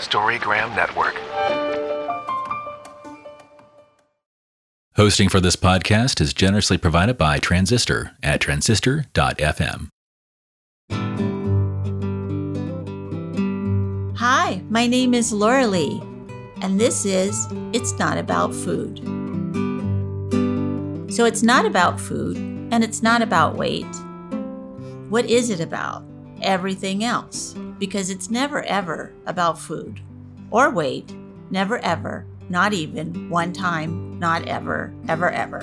Storygram Network. Hosting for this podcast is generously provided by Transistor at transistor.fm. Hi, my name is Laura Lee, and this is It's Not About Food. So, it's not about food, and it's not about weight. What is it about? Everything else, because it's never ever about food or weight, never ever, not even one time, not ever, ever, ever.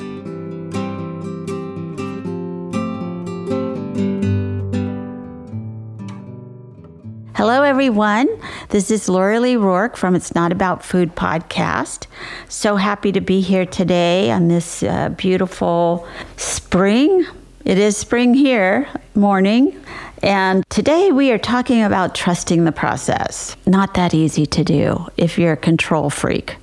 Hello, everyone. This is Laura Lee Rourke from It's Not About Food podcast. So happy to be here today on this uh, beautiful spring. It is spring here morning. And today we are talking about trusting the process. Not that easy to do if you're a control freak,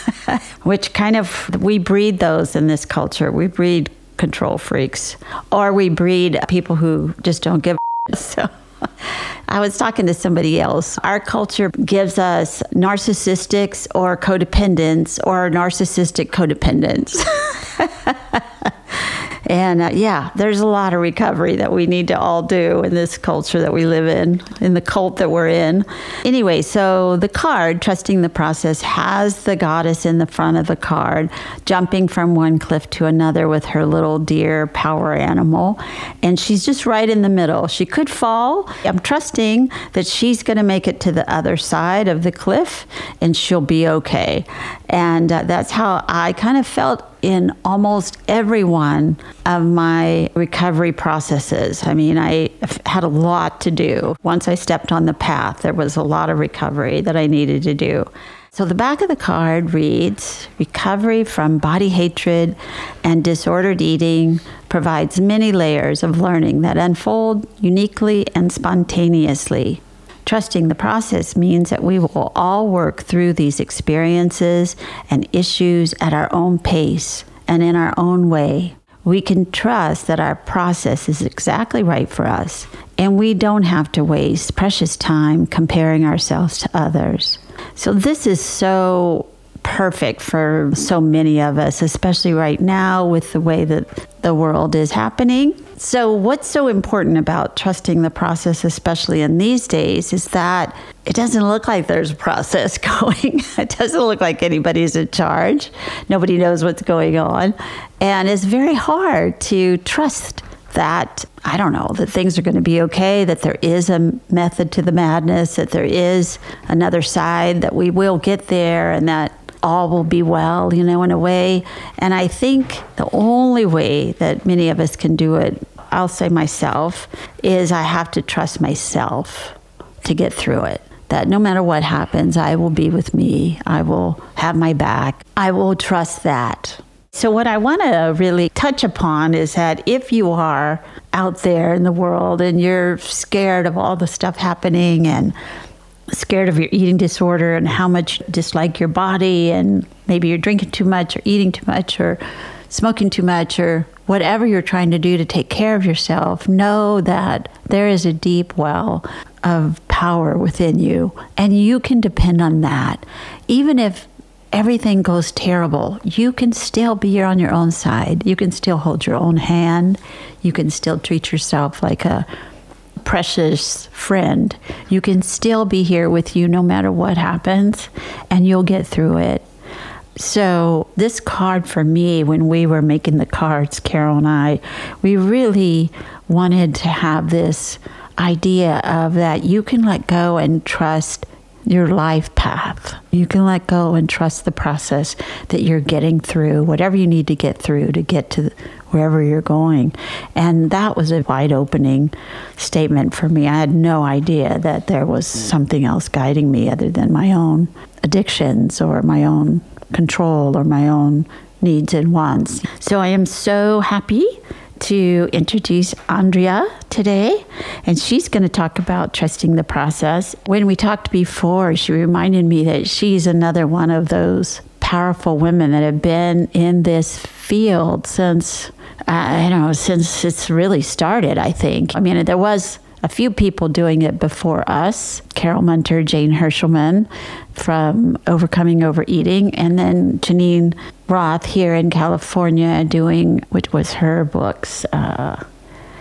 which kind of, we breed those in this culture. We breed control freaks, or we breed people who just don't give a so I was talking to somebody else. Our culture gives us narcissistics or codependents or narcissistic codependents. And uh, yeah, there's a lot of recovery that we need to all do in this culture that we live in, in the cult that we're in. Anyway, so the card, Trusting the Process, has the goddess in the front of the card, jumping from one cliff to another with her little deer power animal. And she's just right in the middle. She could fall. I'm trusting that she's going to make it to the other side of the cliff and she'll be okay. And uh, that's how I kind of felt in almost every one of my recovery processes. I mean, I had a lot to do. Once I stepped on the path, there was a lot of recovery that I needed to do. So the back of the card reads Recovery from body hatred and disordered eating provides many layers of learning that unfold uniquely and spontaneously. Trusting the process means that we will all work through these experiences and issues at our own pace and in our own way. We can trust that our process is exactly right for us, and we don't have to waste precious time comparing ourselves to others. So, this is so perfect for so many of us, especially right now with the way that the world is happening. So, what's so important about trusting the process, especially in these days, is that it doesn't look like there's a process going. it doesn't look like anybody's in charge. Nobody knows what's going on. And it's very hard to trust that, I don't know, that things are going to be okay, that there is a method to the madness, that there is another side, that we will get there, and that all will be well, you know, in a way. And I think the only way that many of us can do it, I'll say myself, is I have to trust myself to get through it. That no matter what happens, I will be with me. I will have my back. I will trust that. So, what I want to really touch upon is that if you are out there in the world and you're scared of all the stuff happening and scared of your eating disorder and how much you dislike your body and maybe you're drinking too much or eating too much or smoking too much or whatever you're trying to do to take care of yourself, know that there is a deep well of power within you and you can depend on that. Even if everything goes terrible, you can still be on your own side. You can still hold your own hand. You can still treat yourself like a precious friend. You can still be here with you no matter what happens, and you'll get through it. So, this card for me, when we were making the cards, Carol and I, we really wanted to have this idea of that you can let go and trust your life path. You can let go and trust the process that you're getting through, whatever you need to get through to get to wherever you're going. And that was a wide opening statement for me. I had no idea that there was something else guiding me other than my own addictions or my own control or my own needs and wants. So I am so happy to introduce Andrea today, and she's going to talk about trusting the process. When we talked before, she reminded me that she's another one of those powerful women that have been in this field since uh, I don't know since it's really started. I think. I mean, there was a few people doing it before us Carol Munter, Jane Hershelman from Overcoming Overeating, and then Geneen Roth here in California doing, which was her books. Uh,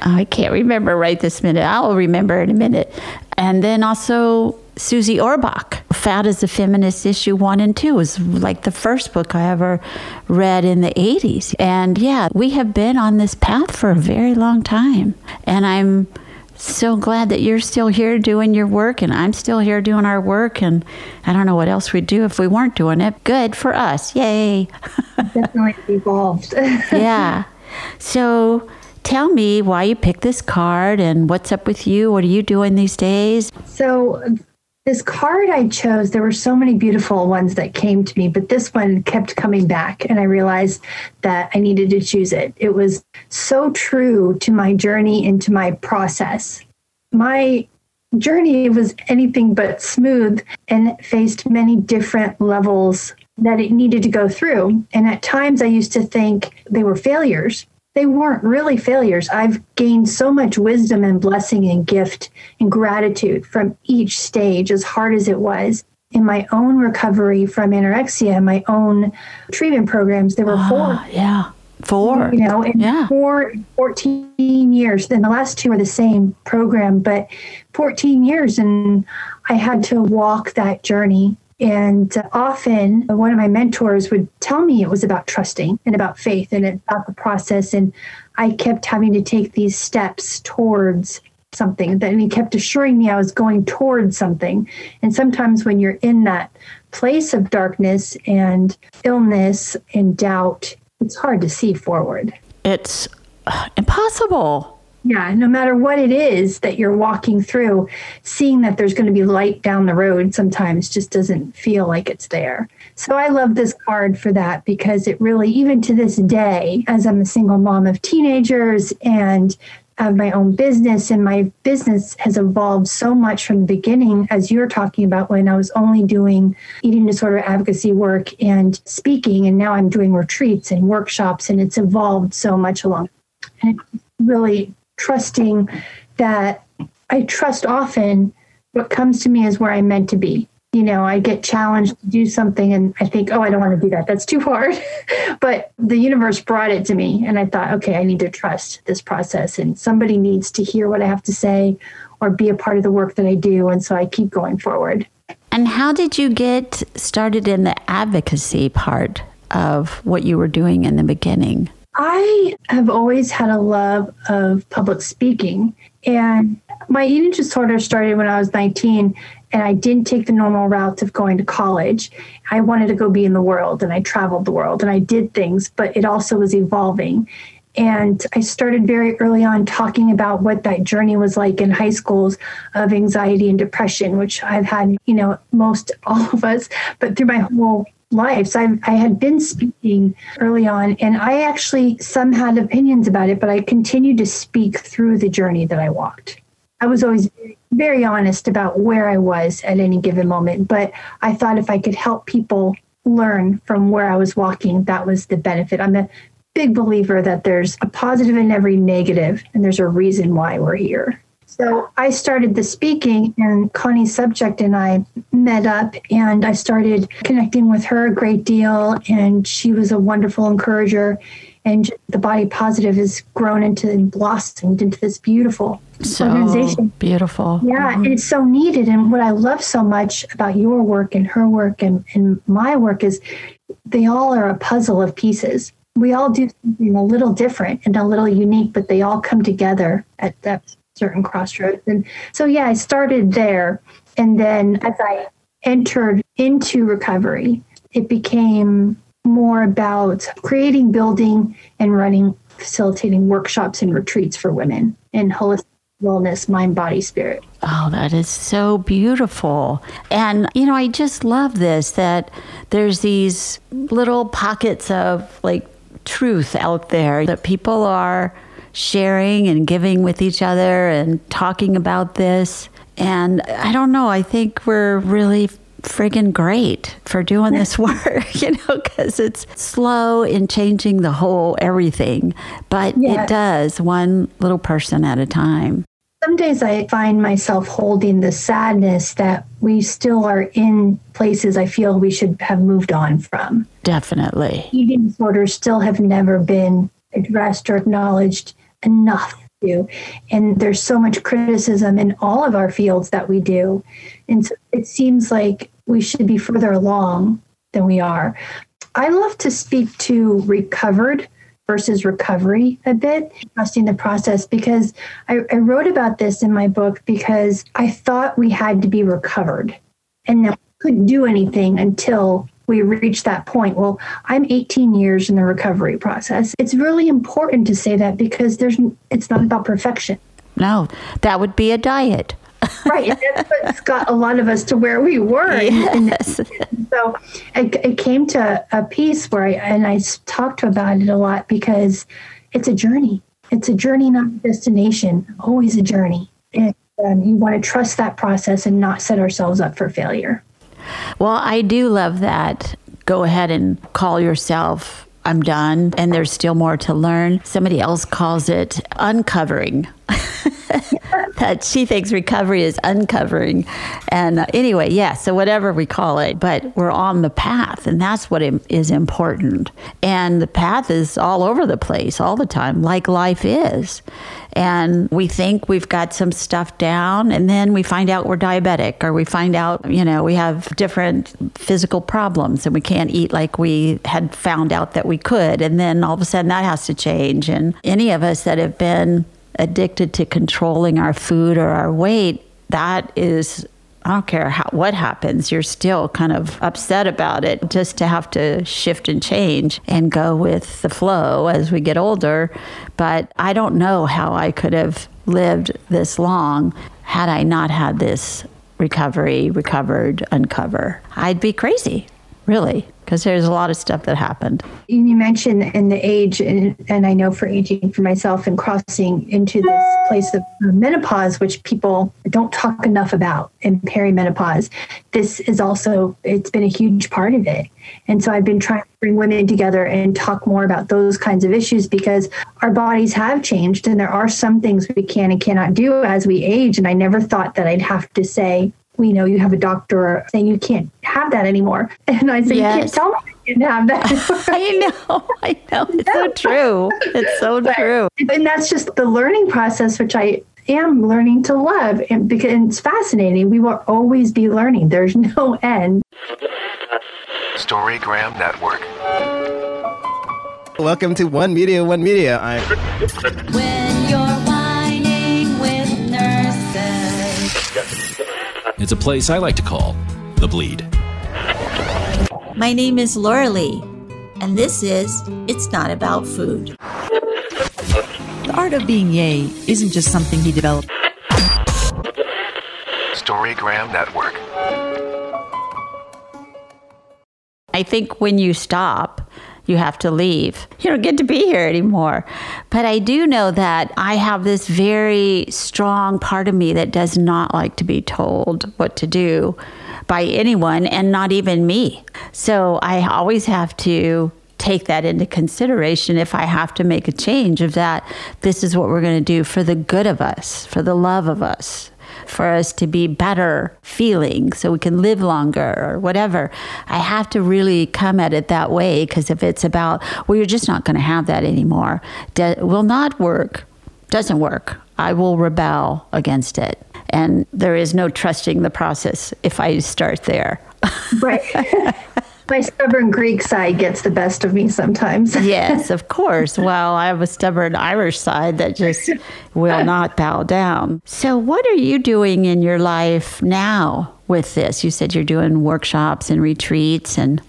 I can't remember right this minute. I'll remember in a minute. And then also Susie Orbach, Fat is a Feminist Issue 1 and 2 was like the first book I ever read in the 80s. And yeah, we have been on this path for a very long time. And I'm so glad that you're still here doing your work and I'm still here doing our work. And I don't know what else we'd do if we weren't doing it. Good for us. Yay. Definitely evolved. yeah. So tell me why you picked this card and what's up with you. What are you doing these days? So, this card I chose, there were so many beautiful ones that came to me, but this one kept coming back. And I realized that I needed to choose it. It was so true to my journey into my process. My journey was anything but smooth and faced many different levels that it needed to go through. And at times I used to think they were failures they weren't really failures. I've gained so much wisdom and blessing and gift and gratitude from each stage, as hard as it was. In my own recovery from anorexia, my own treatment programs, there were four. Ah, yeah. Four. You know, in yeah. four, 14 years. Then the last two are the same program, but 14 years. And I had to walk that journey and uh, often uh, one of my mentors would tell me it was about trusting and about faith and about the process. And I kept having to take these steps towards something. And he kept assuring me I was going towards something. And sometimes when you're in that place of darkness and illness and doubt, it's hard to see forward. It's uh, impossible yeah, no matter what it is that you're walking through, seeing that there's going to be light down the road sometimes just doesn't feel like it's there. So I love this card for that because it really, even to this day, as I'm a single mom of teenagers and have my own business, and my business has evolved so much from the beginning, as you're talking about when I was only doing eating disorder advocacy work and speaking, and now I'm doing retreats and workshops, and it's evolved so much along. And really trusting that I trust often what comes to me is where I'm meant to be. You know, I get challenged to do something and I think, oh, I don't want to do that. That's too hard. but the universe brought it to me. And I thought, okay, I need to trust this process. And somebody needs to hear what I have to say or be a part of the work that I do. And so I keep going forward. And how did you get started in the advocacy part of what you were doing in the beginning? I have always had a love of public speaking. And my eating disorder started when I was 19, and I didn't take the normal route of going to college. I wanted to go be in the world, and I traveled the world, and I did things, but it also was evolving. And I started very early on talking about what that journey was like in high schools of anxiety and depression, which I've had, you know, most all of us, but through my whole life. So I, I had been speaking early on, and I actually some had opinions about it, but I continued to speak through the journey that I walked. I was always very honest about where I was at any given moment, but I thought if I could help people learn from where I was walking, that was the benefit. I'm a big believer that there's a positive in every negative, and there's a reason why we're here. So I started the speaking, and Connie Sobczak and I met up, and I started connecting with her a great deal. And she was a wonderful encourager. And the body positive has grown into and blossomed into this beautiful so organization. Beautiful. Yeah, mm-hmm. it's so needed. And what I love so much about your work and her work and, and my work is they all are a puzzle of pieces we all do something a little different and a little unique, but they all come together at that certain crossroads. And so, yeah, I started there. And then as I entered into recovery, it became more about creating, building, and running, facilitating workshops and retreats for women in holistic wellness, mind, body, spirit. Oh, that is so beautiful. And, you know, I just love this that there's these little pockets of like truth out there that people are sharing and giving with each other and talking about this. And I don't know, I think we're really friggin' great for doing this work, you know, because it's slow in changing the whole everything, but yeah. it does one little person at a time. some days I find myself holding the sadness that we still are in places I feel we should have moved on from. Definitely. Eating disorders still have never been addressed or acknowledged enough. To. And there's so much criticism in all of our fields that we do. And so it seems like we should be further along than we are. I love to speak to recovered versus recovery a bit, trusting the process, because I, I, wrote about this in my book because I thought we had to be recovered and that we couldn't do anything until we reached that point. Well, I'm 18 years in the recovery process. It's really important to say that because there's it's not about perfection. No, that would be a diet right. And that's what's got a lot of us to where we were. Yes. And so it, it, came to a piece where I, and I talked about it a lot because it's a journey. It's a journey, not a destination, always a journey. And um, you want to trust that process and not set ourselves up for failure. Well, I do love that. Go ahead and call yourself I'm done and there's still more to learn. Somebody else calls it uncovering. that she thinks recovery is uncovering. And uh, anyway, yeah, so whatever we call it, but we're on the path, and that's what is important. And the path is all over the place all the time, like life is. And we think we've got some stuff down, and then we find out we're diabetic, or we find out, you know, we have different physical problems and we can't eat like we had found out that we could. And then all of a sudden that has to change. And any of us that have been addicted to controlling our food or our weight, that is I don't care how, what happens, you're still kind of upset about it. Just to have to shift and change and go with the flow as we get older. But I don't know how I could have lived this long had I not had this recovery, recovered, uncover. I'd be crazy, really because there's a lot of stuff that happened. You mentioned in the age, and, and, I know for aging for myself and crossing into this place of menopause, which people don't talk enough about in perimenopause. This is also, it's been a huge part of it. And so I've been trying to bring women together and talk more about those kinds of issues because our bodies have changed and there are some things we can and cannot do as we age. And I never thought that I'd have to say, we know you have a doctor saying you can't have that anymore. And I said, yes. you can't tell me I can't have that. I know, I know. It's so true. It's so but, true. And that's just the learning process, which I am learning to love. And because it's fascinating. We will always be learning. There's no end. Storygram Network. Welcome to One Media, One Media. I'm It's a place I like to call The Bleed. My name is Laura Lee, and this is It's Not About Food. The art of being yay isn't just something he developed. Storygram Network. I think when you stop, you have to leave. You don't get to be here anymore. But I do know that I have this very strong part of me that does not like to be told what to do by anyone and not even me. So I always have to take that into consideration if I have to make a change of that this is what we're going to do for the good of us, for the love of us, for us to be better feeling so we can live longer or whatever. I have to really come at it that way because if it's about, well, you're just not going to have that anymore, will not work, doesn't work. I will rebel against it. And there is no trusting the process if I start there. Right. my stubborn Greek side gets the best of me sometimes. yes, of course. Well, I have a stubborn Irish side that just will not bow down. So, what are you doing in your life now with this? You said you're doing workshops and retreats and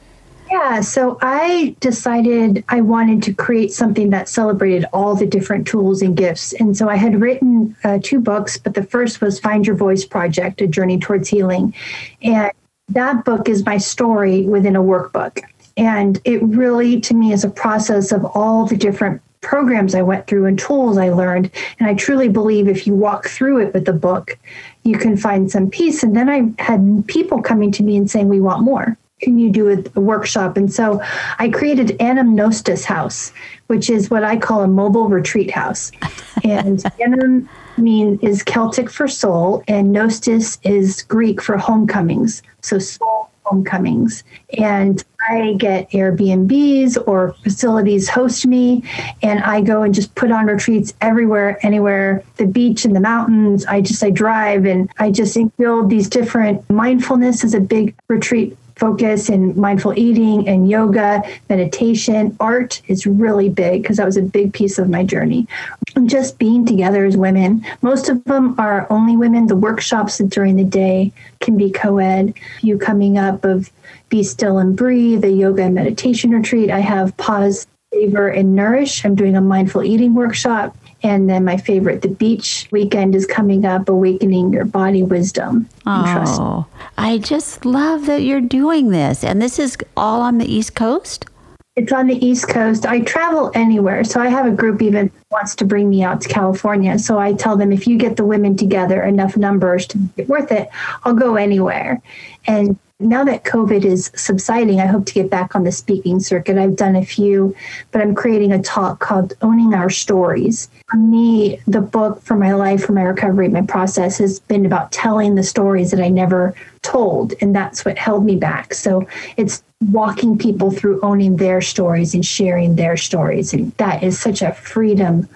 yeah, so I decided I wanted to create something that celebrated all the different tools and gifts. And so I had written uh, two books, but the first was Find Your Voice Project, A Journey Towards Healing. And that book is my story within a workbook. And it really, to me, is a process of all the different programs I went through and tools I learned. And I truly believe if you walk through it with the book, you can find some peace. And then I had people coming to me and saying, We want more. Can you do a, workshop? And so I created Anamnostis House, which is what I call a mobile retreat house. And Anam mean is Celtic for soul, and Gnostis is Greek for homecomings. So soul homecomings. And I get Airbnbs or facilities host me, and I go and just put on retreats everywhere, anywhere, the beach and the mountains. I just I drive and I just build these different mindfulness is a big retreat focus and mindful eating and yoga, meditation, art is really big because that was a big piece of my journey. And just being together as women. Most of them are only women. The workshops during the day can be co ed. You coming up of Be Still and Breathe, a yoga and meditation retreat. I have Pause, Savor, and Nourish. I'm doing a mindful eating workshop. And then my favorite, the beach weekend is coming up, awakening your body wisdom. Oh, I just love that you're doing this. And this is all on the East Coast? It's on the East Coast. I travel anywhere. So I have a group even wants to bring me out to California. So I tell them if you get the women together enough numbers to make it worth it, I'll go anywhere. And now that COVID is subsiding, I hope to get back on the speaking circuit. I've done a few, but I'm creating a talk called Owning Our Stories. For me, the book for my life, for my recovery, my process has been about telling the stories that I never told. And that's what held me back. So it's walking people through owning their stories and sharing their stories. And that is such a freedom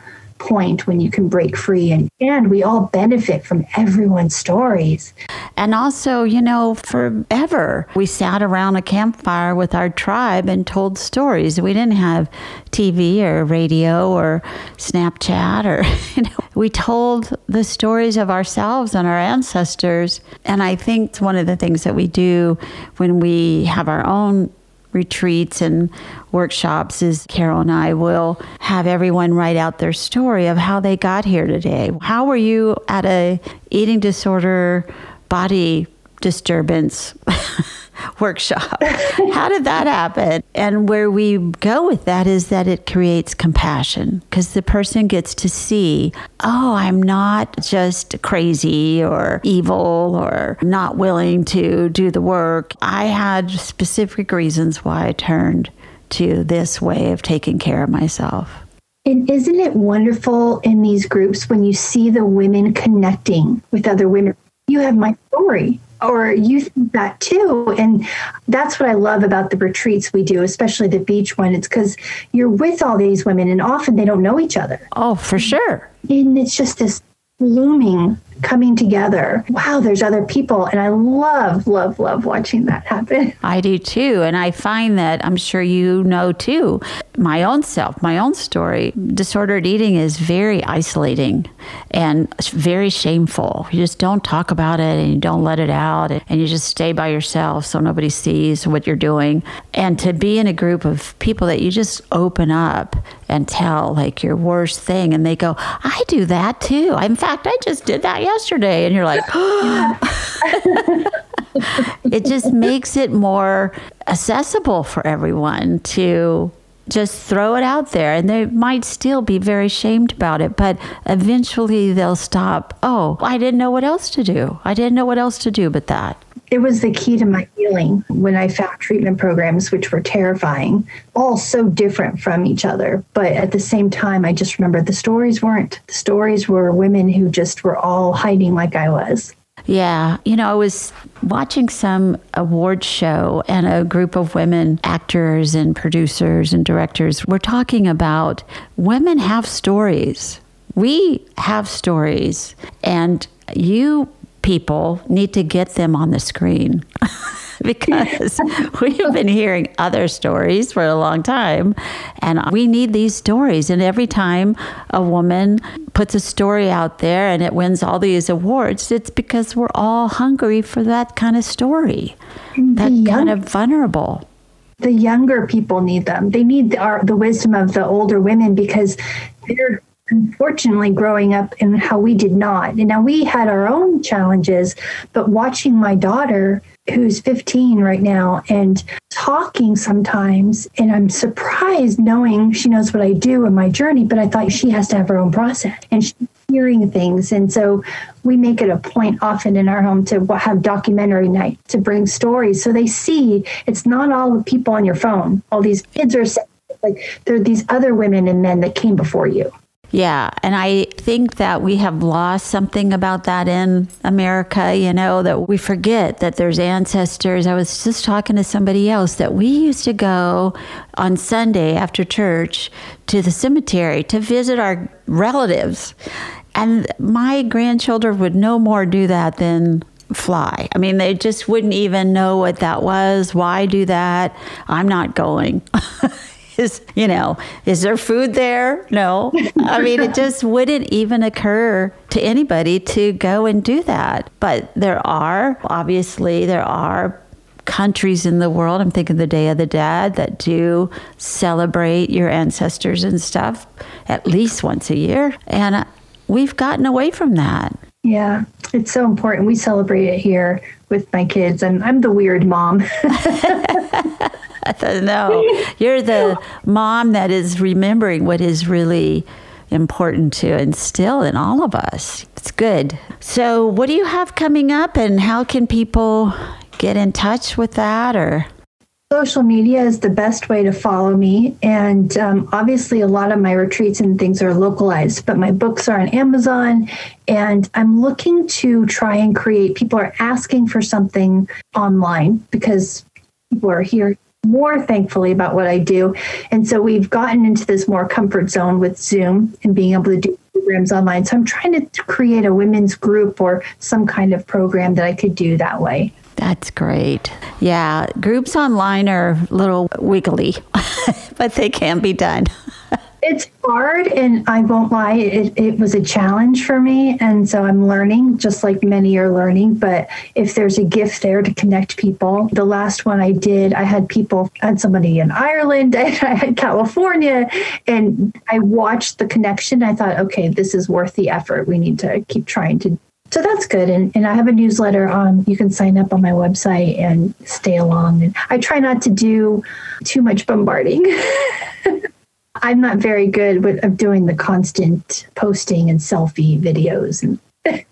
point when you can break free. And and we all benefit from everyone's stories. And also you know forever we sat around a campfire with our tribe and told stories. We didn't have tv or radio or snapchat or you know we told the stories of ourselves and our ancestors. And i think it's one of the things that we do when we have our own retreats and workshops is Carol and I will have everyone write out their story of how they got here today. How were you at a eating disorder body disturbance workshop. How did that happen? And where we go with that is that it creates compassion because the person gets to see, oh, I'm not just crazy or evil or not willing to do the work. I had specific reasons why I turned to this way of taking care of myself. And isn't it wonderful in these groups when you see the women connecting with other women? You have my story or you think that too. And that's what I love about the retreats we do, especially the beach one. It's because you're with all these women and often they don't know each other. Oh, for sure. And it's just this blooming coming together. Wow, there's other people. And I love, love, love watching that happen. I do too. And I find that I'm sure you know too, my own self, my own story. Disordered eating is very isolating and very shameful. You just don't talk about it and you don't let it out and you just stay by yourself so nobody sees what you're doing. And to be in a group of people that you just open up and tell like your worst thing and they go, I do that too. In fact, I just did that yesterday. And you're like, it just makes it more accessible for everyone to just throw it out there. And they might still be very shamed about it but eventually they'll stop oh i didn't know what else to do. I didn't know what else to do but that it was the key to my healing when i found treatment programs which were terrifying all so different from each other but at the same time i just remember the stories weren't the stories were women who just were all hiding like i was yeah. You know, I was watching some award show and a group of women actors and producers and directors were talking about women have stories. We have stories and you people need to get them on the screen. because we've been hearing other stories for a long time and we need these stories. And every time a woman puts a story out there and it wins all these awards it's because we're all hungry for that kind of story that kind of vulnerable. The younger people need them. They need our, the wisdom of the older women because they're unfortunately growing up and how we did not. And now we had our own challenges, but watching my daughter who's 15 right now and talking sometimes and i'm surprised knowing she knows what i do in my journey but i thought she has to have her own process and she's hearing things. And so we make it a point often in our home to have documentary night to bring stories so they see it's not all the people on your phone. All these kids are like there are these other women and men that came before you Yeah, and I think that we have lost something about that in America, you know, that we forget that there's ancestors. I was just talking to somebody else that we used to go on Sunday after church to the cemetery to visit our relatives. And my grandchildren would no more do that than fly. I mean, they just wouldn't even know what that was. Why do that? I'm not going. is you know is there food there? No. I mean it just wouldn't even occur to anybody to go and do that. But there are obviously there are countries in the world i'm thinking the day of the dead that do celebrate your ancestors and stuff at least once a year. And we've gotten away from that. Yeah, it's so important. We celebrate it here with my kids, and I'm the weird mom. no, you're the mom that is remembering what is really important to instill in all of us. It's good. So, what do you have coming up, and how can people get in touch with that? Or Social media is the best way to follow me. And um, obviously, a lot of my retreats and things are localized, but my books are on Amazon. And I'm looking to try and create, people are asking for something online because people are here more thankfully about what I do. And so we've gotten into this more comfort zone with Zoom and being able to do programs online. So I'm trying to create a women's group or some kind of program that I could do that way. That's great. Yeah, groups online are a little wiggly, but they can be done. It's hard, and I won't lie, it, it was a challenge for me. And so I'm learning, just like many are learning. But if there's a gift there to connect people, the last one I did, I had people, I had somebody in Ireland, and I had California, and I watched the connection. I thought, okay, this is worth the effort. We need to keep trying to so that's good. And, and I have a newsletter on, you can sign up on my website and stay along. And I try not to do too much bombarding. I'm not very good with of doing the constant posting and selfie videos and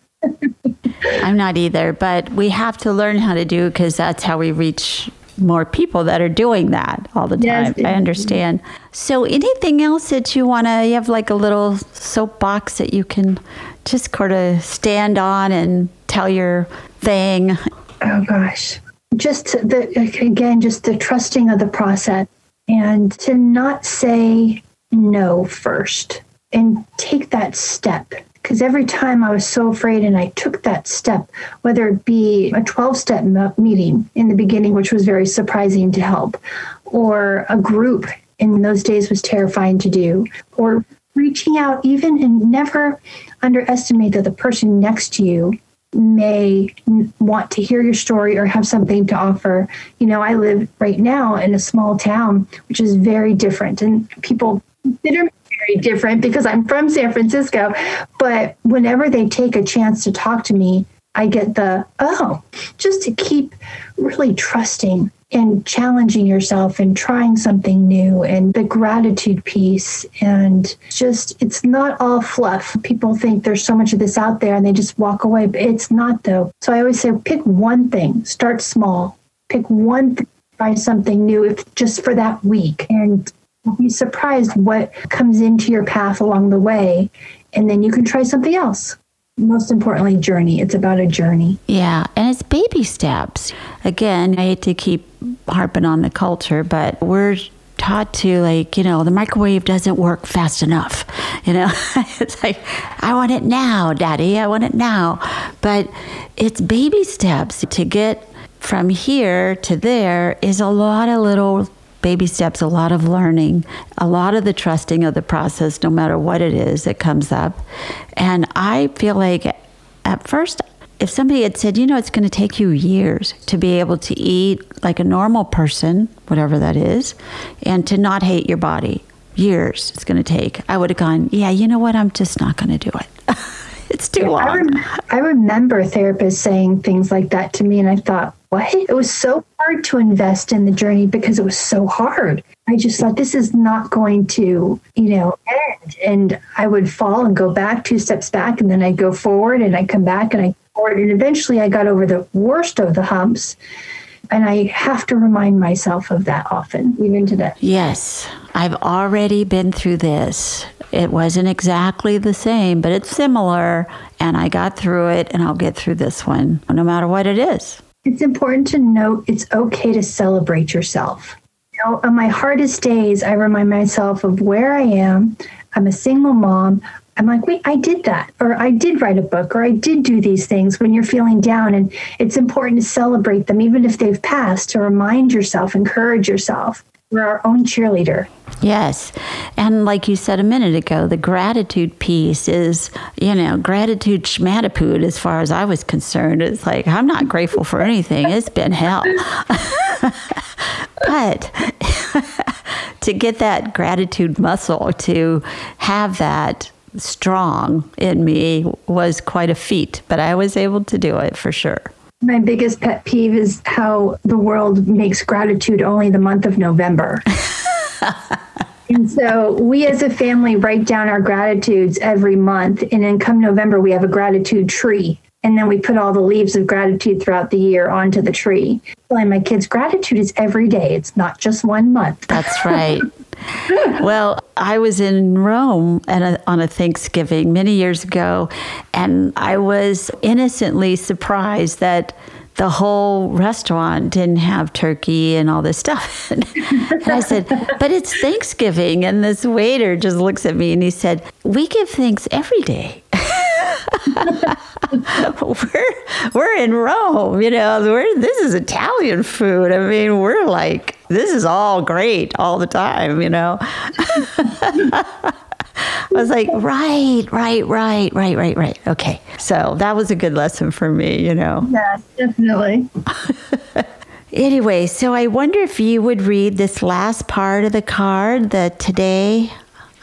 I'm not either, but we have to learn how to do because that's how we reach more people that are doing that all the time. Yes, I understand. So, anything else that you want to, you have like a little soapbox that you can just sort of stand on and tell your thing? oh gosh, just the again, just the trusting of the process and to not say no first and take that step. Because every time I was so afraid and I took that step, whether it be a 12 step meeting in the beginning, which was very surprising to help, or a group in those days was terrifying to do, or reaching out even and never underestimate that the person next to you may want to hear your story or have something to offer. You know, I live right now in a small town, which is very different, and people consider me very different because I'm from San Francisco. But whenever they take a chance to talk to me, I get the, oh, just to keep really trusting and challenging yourself and trying something new and the gratitude piece. And just it's not all fluff. People think there's so much of this out there and they just walk away but it's not though. So i always say pick one thing. Start small. Pick one thing try something new if just for that week. And you'll be surprised what comes into your path along the way. And then you can try something else most importantly journey it's about a journey Yeah, and it's baby steps. Again, I hate to keep harping on the culture, but we're taught to like, you know, the microwave doesn't work fast enough. You know, it's like, I want it now, daddy, I want it now. But it's baby steps to get from here to there is a lot of little baby steps, a lot of learning, a lot of the trusting of the process, no matter what it is that comes up. And I feel like at first, if somebody had said, you know, it's going to take you years to be able to eat like a normal person, whatever that is, and to not hate your body, years it's going to take, I would have gone, yeah, you know what? I'm just not going to do it. it's too I, long. rem- I remember therapists saying things like that to me, and I thought, what? It was so hard to invest in the journey because it was so hard. I just thought this is not going to, you know, end. And I would fall and go back two steps back, and then I'd go forward, and I'd come back, and I forward, and eventually I got over the worst of the humps. And I have to remind myself of that often, even today. Yes, I've already been through this. It wasn't exactly the same, but it's similar. And I got through it, and I'll get through this one, no matter what it is. It's important to note it's okay to celebrate yourself. You know, on my hardest days, I remind myself of where I am. I'm a single mom. I'm like, wait, I did that, or I did write a book, or I did do these things when you're feeling down. And it's important to celebrate them, even if they've passed, to remind yourself, encourage yourself. We're our own cheerleader. Yes. And like you said a minute ago, the gratitude piece is, you know, gratitude schmatapood as far as I was concerned. It's like, I'm not grateful for anything. It's been hell. but to get that gratitude muscle, to have that strong in me was quite a feat, but I was able to do it for sure. My biggest pet peeve is how the world makes gratitude only the month of November. and so we as a family write down our gratitudes every month. And then come November, we have a gratitude tree. And then we put all the leaves of gratitude throughout the year onto the tree. Telling my kids, gratitude is every day. It's not just one month. That's right. well, I was in Rome on a Thanksgiving many years ago, and I was innocently surprised that the whole restaurant didn't have turkey and all this stuff. and I said, But it's Thanksgiving. And this waiter just looks at me and he said, We give thanks every day. We're we're in Rome, you know. We're this is Italian food. I mean, we're like this is all great all the time, you know. I was like, right, right, right, right, right, right. Okay. So that was a good lesson for me, you know. Yes, definitely. anyway, so I wonder if you would read this last part of the card that today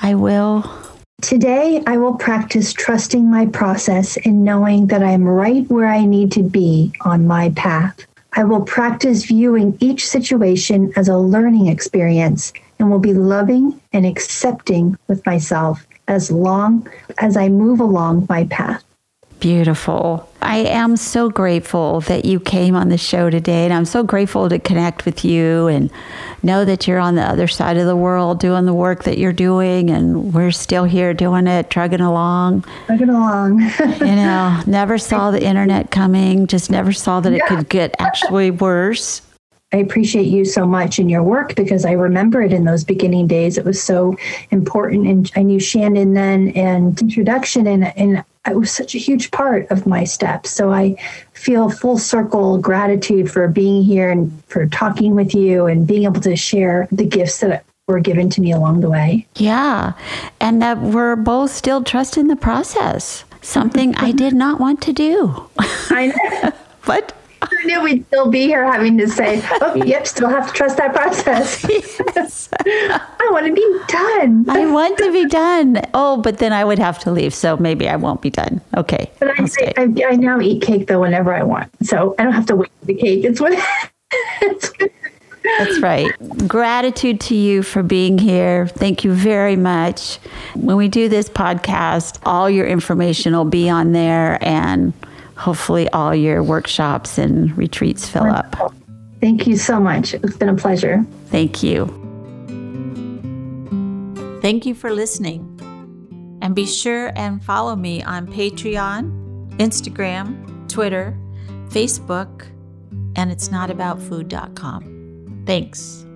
I will. Today, I will practice trusting my process and knowing that I am right where I need to be on my path. I will practice viewing each situation as a learning experience and will be loving and accepting with myself as long as I move along my path. Beautiful. I am so grateful that you came on the show today, and I'm so grateful to connect with you and know that you're on the other side of the world doing the work that you're doing, and we're still here doing it, trugging along. Trugging along. you know, never saw the internet coming, just never saw that it yeah. could get actually worse. I appreciate you so much in your work because I remember it in those beginning days. It was so important. And I knew Shannon then and introduction, and, and it was such a huge part of my steps. So I feel full circle gratitude for being here and for talking with you and being able to share the gifts that were given to me along the way. Yeah. And that we're both still trusting the process, something I did not want to do. I know. but I knew we'd still be here having to say, oh, yep, still have to trust that process. Yes. I want to be done. I want to be done. Oh, but then I would have to leave. So maybe I won't be done. Okay. But I, I, I, I, now eat cake, though, whenever I want. So I don't have to wait for the cake. It's what. it's That's right. Gratitude to you for being here. Thank you very much. When we do this podcast, all your information will be on there and hopefully all your workshops and retreats fill up. Thank you so much. It's been a pleasure. Thank you. Thank you for listening. And be sure and follow me on Patreon, Instagram, Twitter, Facebook, and it's not about food.com. Thanks.